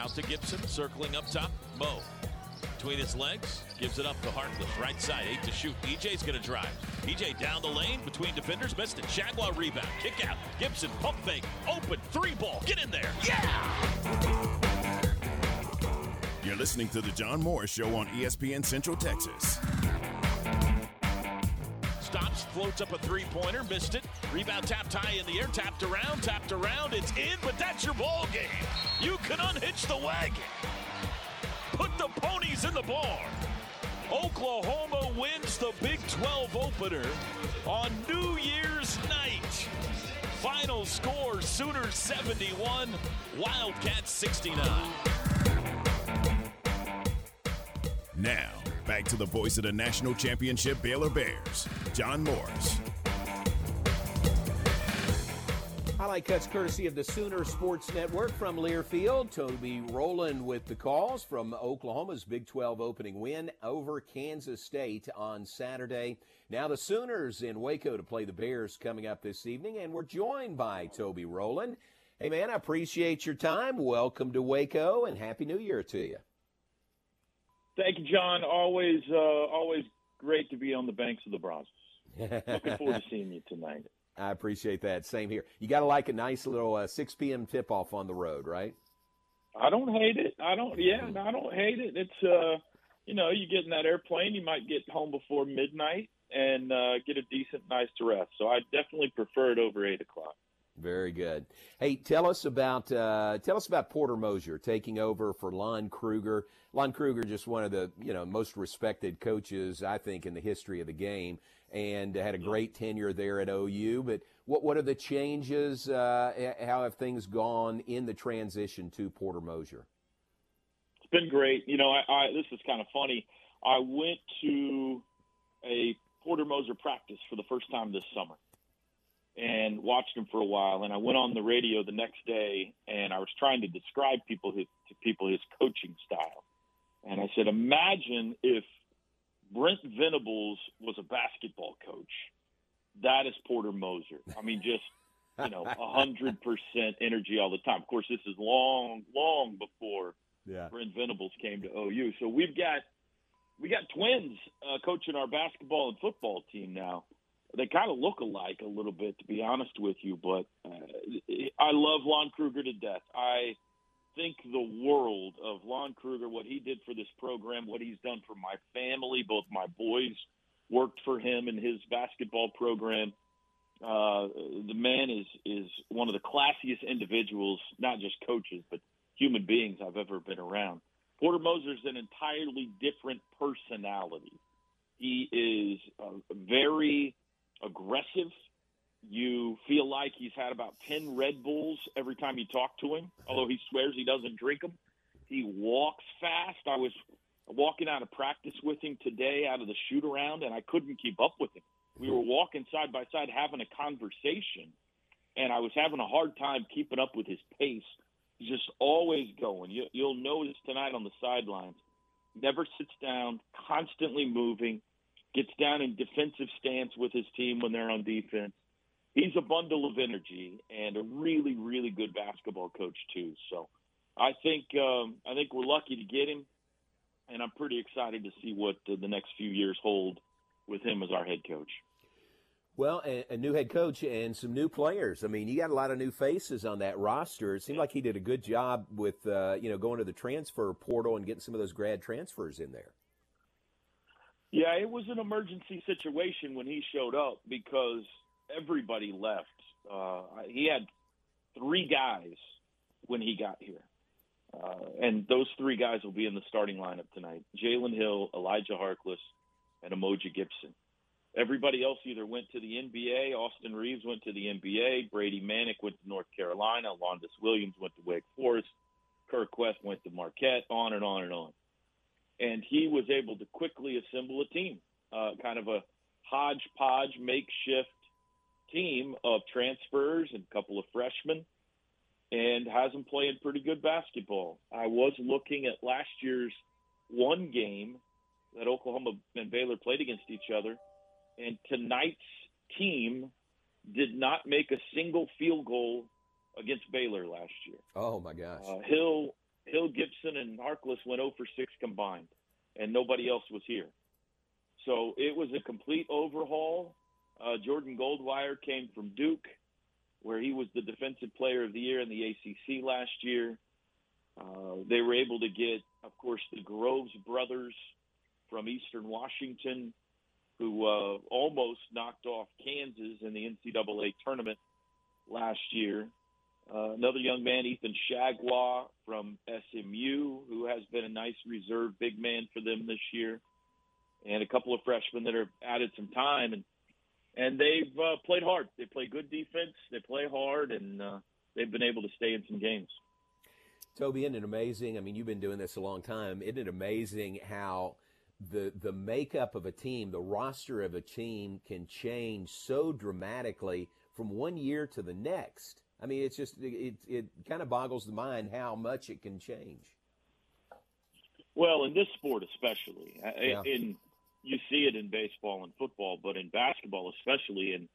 Out to Gibson, circling up top. Mo between his legs, gives it up to Harkless, right side, eight to shoot. EJ's going to drive. EJ down the lane between defenders, missed it. Jaguar rebound, kick out. Gibson pump fake, open three ball, get in there, yeah! You're listening to the John Morris Show on ESPN Central Texas. Stops, floats up a three pointer, missed it. Rebound tapped high in the air, tapped around, tapped around. It's in, but that's your ball game. You can unhitch the wagon. Put the ponies in the barn. Oklahoma wins the Big 12 opener on New Year's night. Final score Sooners 71, Wildcats 69. Now, back to the voice of the national championship Baylor Bears, John Morris. Highlight cuts courtesy of the Sooner Sports Network from Learfield. Toby Rowland with the calls from Oklahoma's Big 12 opening win over Kansas State on Saturday. Now the Sooners in Waco to play the Bears coming up this evening, and we're joined by Toby Rowland. Hey man, I appreciate your time. Welcome to Waco, and Happy New Year to you. Thank you, John. Always, uh, always great to be on the banks of the Brazos. Looking forward to seeing you tonight. I appreciate that. Same here. You got to like a nice little uh, 6 p.m. tip off on the road, right? I don't hate it. I don't. Yeah, I don't hate it. It's uh, you know, you get in that airplane, you might get home before midnight and uh, get a decent night's rest. So I definitely prefer it over eight o'clock. Very good. Hey, tell us about uh, tell us about Porter Moser taking over for Lon Kruger. Lon Kruger, just one of the you know most respected coaches I think in the history of the game, and had a great tenure there at OU. But what what are the changes? Uh, how have things gone in the transition to Porter Moser? It's been great. You know, I, I this is kind of funny. I went to a Porter Moser practice for the first time this summer and watched him for a while. And I went on the radio the next day and I was trying to describe people his, to people his coaching style. And I said, imagine if Brent Venables was a basketball coach. That is Porter Moser. I mean, just you know, a hundred percent energy all the time. Of course, this is long, long before yeah. Brent Venables came to OU. So we've got we got twins uh, coaching our basketball and football team now they kind of look alike a little bit, to be honest with you. But uh, I love Lon Kruger to death. I think the world of Lon Kruger, what he did for this program, what he's done for my family. Both my boys worked for him in his basketball program. Uh, the man is is one of the classiest individuals, not just coaches, but human beings I've ever been around. Porter Moser's an entirely different personality. He is very aggressive. You feel like he's had about 10 Red Bulls every time you talk to him, although he swears he doesn't drink them. He walks fast. I was walking out of practice with him today out of the shoot around, and I couldn't keep up with him. We were walking side by side having a conversation, and I was having a hard time keeping up with his pace. He's just always going. You, you'll notice tonight on the sidelines, never sits down, constantly moving gets down in defensive stance with his team when they're on defense. He's a bundle of energy and a really, really good basketball coach too. So I think um, I think we're lucky to get him, and I'm pretty excited to see what the next few years hold with him as our head coach. Well, a, a, new head coach and some new players. I mean, you got a lot of new faces on that roster. It seemed like he did a good job with, uh, you know, going to the transfer portal and getting some of those grad transfers in there. Yeah, it was an emergency situation when he showed up because everybody left. Uh, he had three guys when he got here. Uh, and those three guys will be in the starting lineup tonight Jalen Hill, Elijah Harkless, and Umoja Gibson. Everybody else either went to the NBA. Austin Reaves went to the NBA. Brady Manek went to North Carolina. Alondes Williams went to Wake Forest. Kur Kuath went to Marquette. On and on and on and he was able to quickly assemble a team, uh, kind of a hodgepodge makeshift team of transfers and a couple of freshmen, and has them playing pretty good basketball. I was looking at last year's one game that Oklahoma and Baylor played against each other, and tonight's team did not make a single field goal against Baylor last year. Oh my gosh! Uh, Hill Hill, Gibson, and Harkless went 0 for 6 combined, and nobody else was here. So it was a complete overhaul. Uh, Jordan Goldwire came from Duke, where he was the Defensive Player of the Year in the ACC last year. Uh, they were able to get, of course, the Groves brothers from Eastern Washington, who uh, almost knocked off Kansas in the NCAA tournament last year. Uh, another young man, Ethan Chargois from SMU, who has been a nice reserve big man for them this year, and a couple of freshmen that have added some time and and they've uh, played hard. They play good defense. They play hard, and uh, they've been able to stay in some games. Toby, isn't it amazing? I mean, you've been doing this a long time. Isn't it amazing how the the makeup of a team, the roster of a team, can change so dramatically from one year to the next? I mean, it's just it it kind of boggles the mind how much it can change. Well, in this sport especially, yeah. in you see it in baseball and football, but in basketball especially, and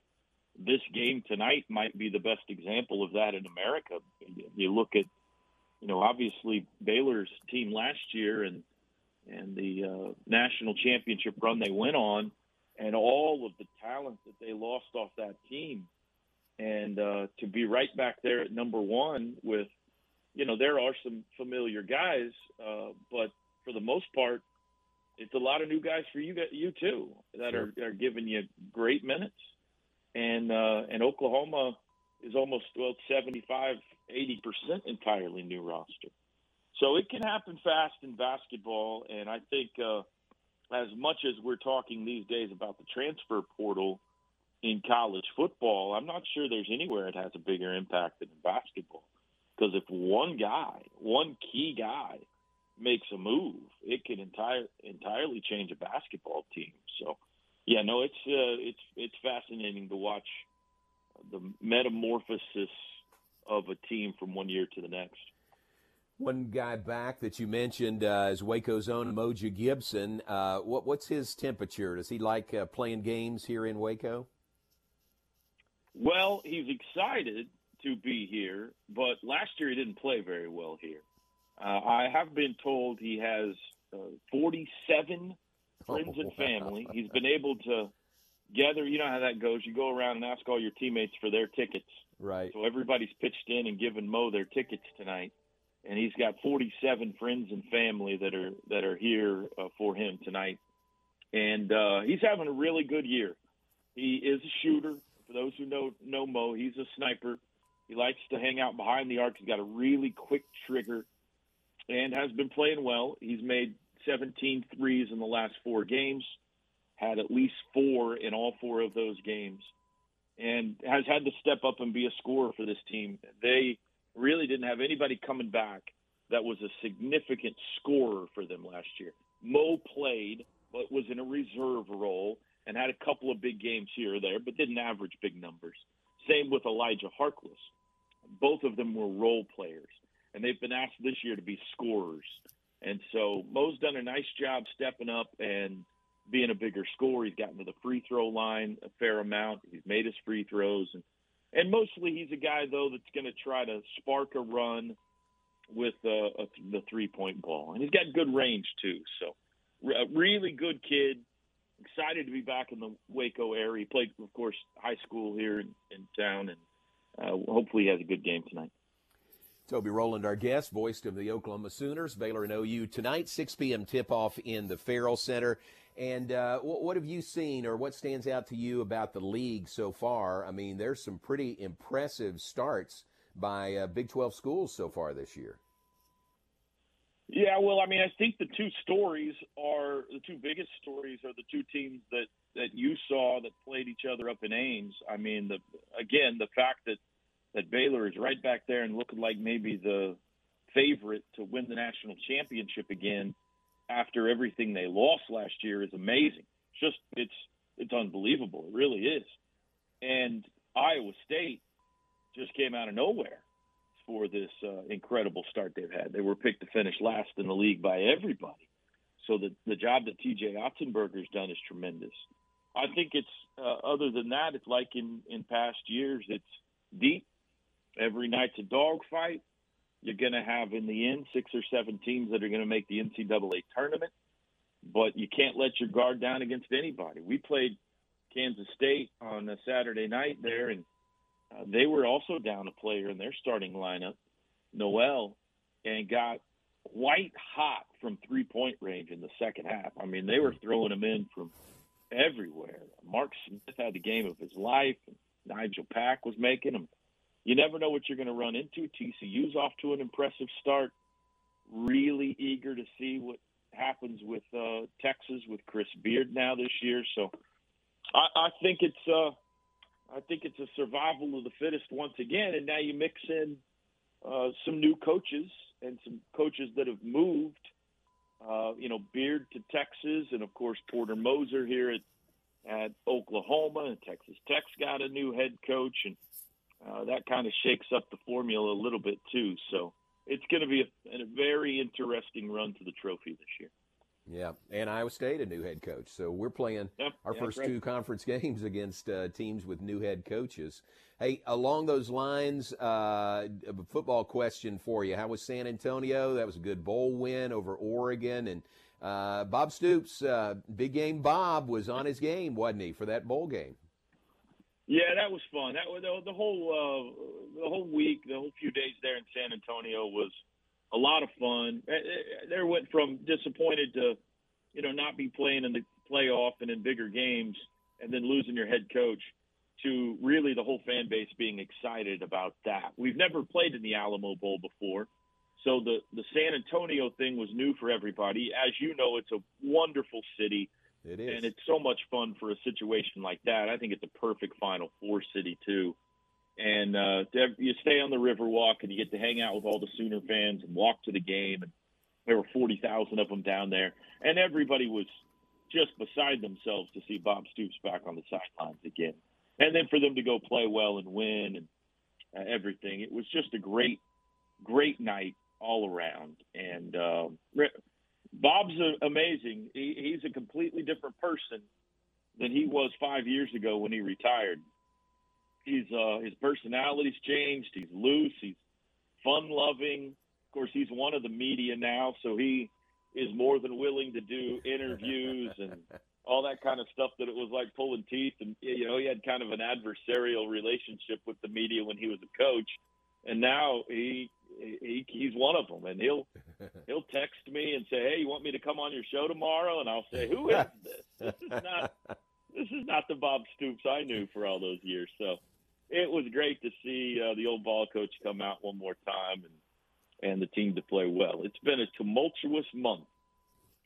this game tonight might be the best example of that in America. You look at, you know, obviously Baylor's team last year and and the uh, national championship run they went on, and all of the talent that they lost off that team and uh, to be right back there at number one with, you know, there are some familiar guys, uh, but for the most part, it's a lot of new guys for you, you too, that sure. are, are giving you great minutes. And uh, and Oklahoma is almost well 75, 80 percent entirely new roster. So it can happen fast in basketball, and I think uh, as much as we're talking these days about the transfer portal in college football, I'm not sure there's anywhere it has a bigger impact than in basketball. Because if one guy, one key guy, makes a move, it can entire, entirely change a basketball team. So, yeah, no, it's uh, it's it's fascinating to watch the metamorphosis of a team from one year to the next. One guy back that you mentioned uh, is Waco's own Moja Gibson. Uh, what, what's his temperature? Does he like uh, playing games here in Waco? Well, he's excited to be here, but last year he didn't play very well here. Uh, I have been told he has uh, 47 friends and family. He's been able to gather. You know how that goes. You go around and ask all your teammates for their tickets. Right. So everybody's pitched in and given Mo their tickets tonight, and he's got 47 friends and family that are that are here uh, for him tonight, and uh, he's having a really good year. He is a shooter. For those who know know Mo, he's a sniper. He likes to hang out behind the arc. He's got a really quick trigger and has been playing well. He's made 17 threes in the last four games, had at least four in all four of those games, and has had to step up and be a scorer for this team. They really didn't have anybody coming back that was a significant scorer for them last year. Mo played, but was in a reserve role and had a couple of big games here or there, but didn't average big numbers. Same with Elijah Harkless. Both of them were role players, and they've been asked this year to be scorers. And so Mo's done a nice job stepping up and being a bigger scorer. He's gotten to the free throw line a fair amount. He's made his free throws, and and mostly he's a guy though that's going to try to spark a run with a, the three point ball, and he's got good range too. So, really good kid excited to be back in the Waco area. He played, of course, high school here in, in town, and uh, hopefully he has a good game tonight. Toby Rowland, our guest, voice of the Oklahoma Sooners, Baylor and OU tonight, 6 p.m. tip-off in the Ferrell Center. And uh, what, have you seen, or what stands out to you about the league so far? I mean, there's some pretty impressive starts by uh, Big 12 schools so far this year. Yeah, well, I mean, I think the two stories are the two biggest stories are the two teams that that you saw that played each other up in Ames. I mean, the again the fact that that Baylor is right back there and looking like maybe the favorite to win the national championship again after everything they lost last year is amazing. It's just it's it's unbelievable. It really is. And Iowa State just came out of nowhere for this uh, incredible start they've had. They were picked to finish last in the league by everybody. So the the job that T.J. Otzelberger's done is tremendous. I think it's uh, other than that, it's like in in past years. It's deep. Every night's a dogfight. You're going to have in the end six or seven teams that are going to make the NCAA tournament, but you can't let your guard down against anybody. We played Kansas State on a Saturday night there, and uh, they were also down a player in their starting lineup, Nowell, and got white hot from three point range in the second half. I mean, they were throwing him in from everywhere. Mark Smith had the game of his life. and Nigel Pack was making them. You never know what you're going to run into. TCU's off to an impressive start. Really eager to see what happens with uh, Texas with Chris Beard now this year. So I, I think it's uh, I think it's a survival of the fittest once again. And now you mix in uh, some new coaches and some coaches that have moved. Uh, you know, Beard to Texas, and of course Porter Moser here at at Oklahoma, and Texas Tech's got a new head coach, and uh, that kind of shakes up the formula a little bit too. So it's going to be a, a very interesting run to the trophy this year. Yeah, and Iowa State a new head coach. So we're playing yep, our yeah, first right. two conference games against uh, teams with new head coaches. Hey, along those lines, uh, a football question for you: How was San Antonio? That was a good bowl win over Oregon, and uh, Bob Stoops, uh, big game Bob, was on his game, wasn't he, for that bowl game? Yeah, that was fun. That was the, the whole uh, the whole week, the whole few days there in San Antonio was a lot of fun. Eh, eh, eh, there went from disappointed to, you know, not be playing in the playoff and in bigger games, and then losing your head coach, to really the whole fan base being excited about that. We've never played in the Alamo Bowl before, so the the San Antonio thing was new for everybody. As you know, it's a wonderful city. It is. And it's so much fun for a situation like that. I think it's a perfect Final Four city too. And uh, you stay on the Riverwalk and you get to hang out with all the Sooner fans and walk to the game. And there were forty thousand of them down there, and everybody was just beside themselves to see Bob Stoops back on the sidelines again. And then for them to go play well and win and uh, everything, it was just a great, great night all around. And uh, Bob's amazing. He, he's a completely different person than he was five years ago when he retired. He's uh, his personality's changed. He's loose. He's fun loving. Of course, he's one of the media now, so he is more than willing to do interviews and all that kind of stuff. That it was like pulling teeth, and you know, he had kind of an adversarial relationship with the media when he was a coach, and now he he, he's one of them, and he'll he'll text me and say, "Hey, you want me to come on your show tomorrow?" And I'll say, "Who is this? This is not this is not the Bob Stoops I knew for all those years." So it was great to see uh, the old ball coach come out one more time and and the team to play well. It's been a tumultuous month,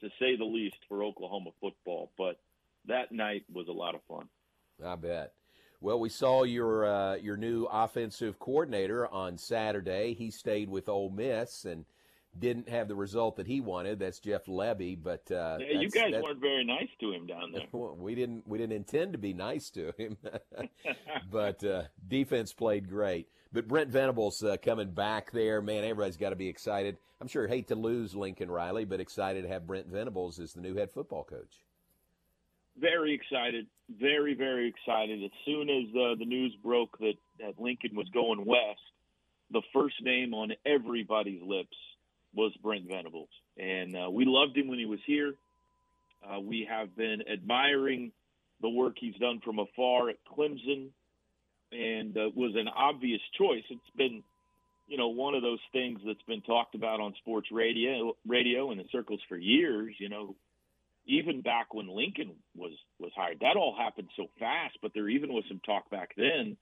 to say the least, for Oklahoma football, but that night was a lot of fun. I bet. Well, we saw your uh, your new offensive coordinator on Saturday. He stayed with Ole Miss and didn't have the result that he wanted. That's Jeff Lebby, But uh, yeah, you guys weren't very nice to him down there. we didn't we didn't intend to be nice to him, but uh, defense played great. But Brent Venables uh, coming back there, man, everybody's got to be excited. I'm sure hate to lose Lincoln Riley, but excited to have Brent Venables as the new head football coach. Very excited, very very excited. As soon as uh, the news broke that that Lincoln was going west, the first name on everybody's lips was Brent Venables, and uh, we loved him when he was here. Uh, we have been admiring the work he's done from afar at Clemson, and uh, was an obvious choice. It's been, you know, one of those things that's been talked about on sports radio, radio in the circles for years. You know, even back when Lincoln was was hired, that all happened so fast. But there even was some talk back then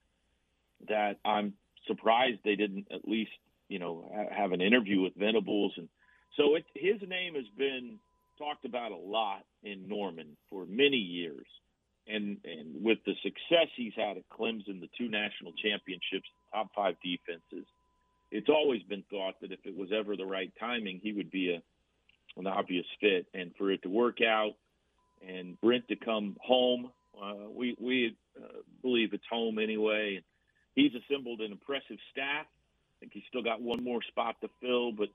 that I'm surprised they didn't at least you know, have an interview with Venables, and so it, his name has been talked about a lot in Norman for many years, and and with the success he's had at Clemson, the two national championships, top five defenses, it's always been thought that if it was ever the right timing, he would be a an obvious fit, and for it to work out, and Brent to come home, uh, we we uh, believe it's home anyway. He's assembled an impressive staff I think he's still got one more spot to fill, but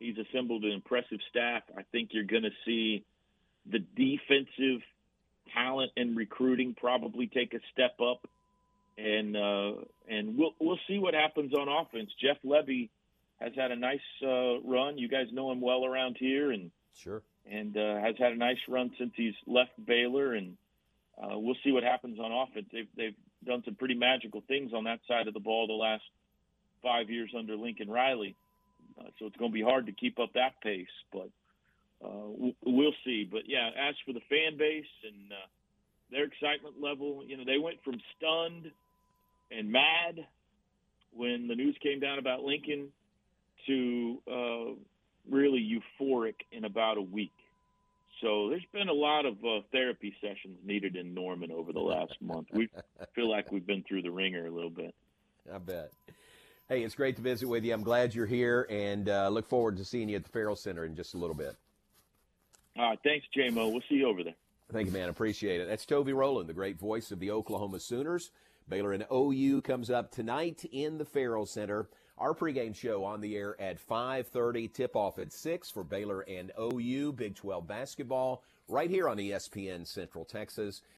he's assembled an impressive staff. I think you're going to see the defensive talent and recruiting probably take a step up, and uh, and we'll we'll see what happens on offense. Jeff Lebby has had a nice uh, run. You guys know him well around here, and sure, and uh, has had a nice run since he's left Baylor. And uh, we'll see what happens on offense. They've they've done some pretty magical things on that side of the ball the last five years under Lincoln Riley. Uh, so it's going to be hard to keep up that pace, but uh, we'll see. But yeah, as for the fan base and uh, their excitement level, you know, they went from stunned and mad when the news came down about Lincoln to uh, really euphoric in about a week. So there's been a lot of uh, therapy sessions needed in Norman over the last month. We feel like we've been through the wringer a little bit. I bet. Hey, it's great to visit with you. I'm glad you're here, and uh, look forward to seeing you at the Ferrell Center in just a little bit. All right, thanks, JMO. We'll see you over there. Thank you, man. Appreciate it. That's Toby Rowland, the great voice of the Oklahoma Sooners. Baylor and OU comes up tonight in the Ferrell Center. Our pregame show on the air at 5:30. Tip off at six for Baylor and OU Big 12 basketball right here on ESPN Central Texas.